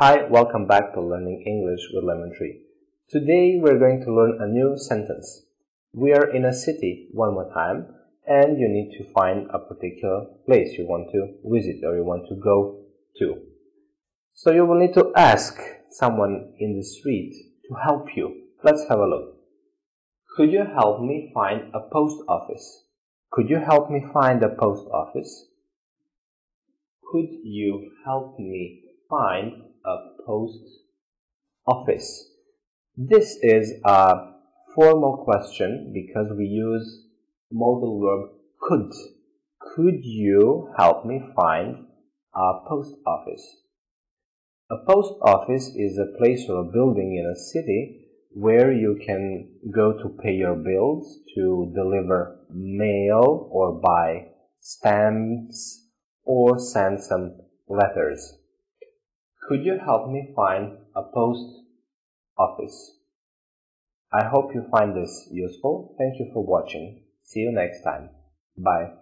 Hi, welcome back to Learning English with Lemon Tree. Today we're going to learn a new sentence. We are in a city one more time and you need to find a particular place you want to visit or you want to go to. So you will need to ask someone in the street to help you. Let's have a look. Could you help me find a post office? Could you help me find a post office? Could you help me find a post office? This is a formal question because we use modal verb could. Could you help me find a post office? A post office is a place or a building in a city where you can go to pay your bills, to deliver mail or buy stamps or send some letters. Could you help me find a post office? I hope you find this useful. Thank you for watching. See you next time. Bye.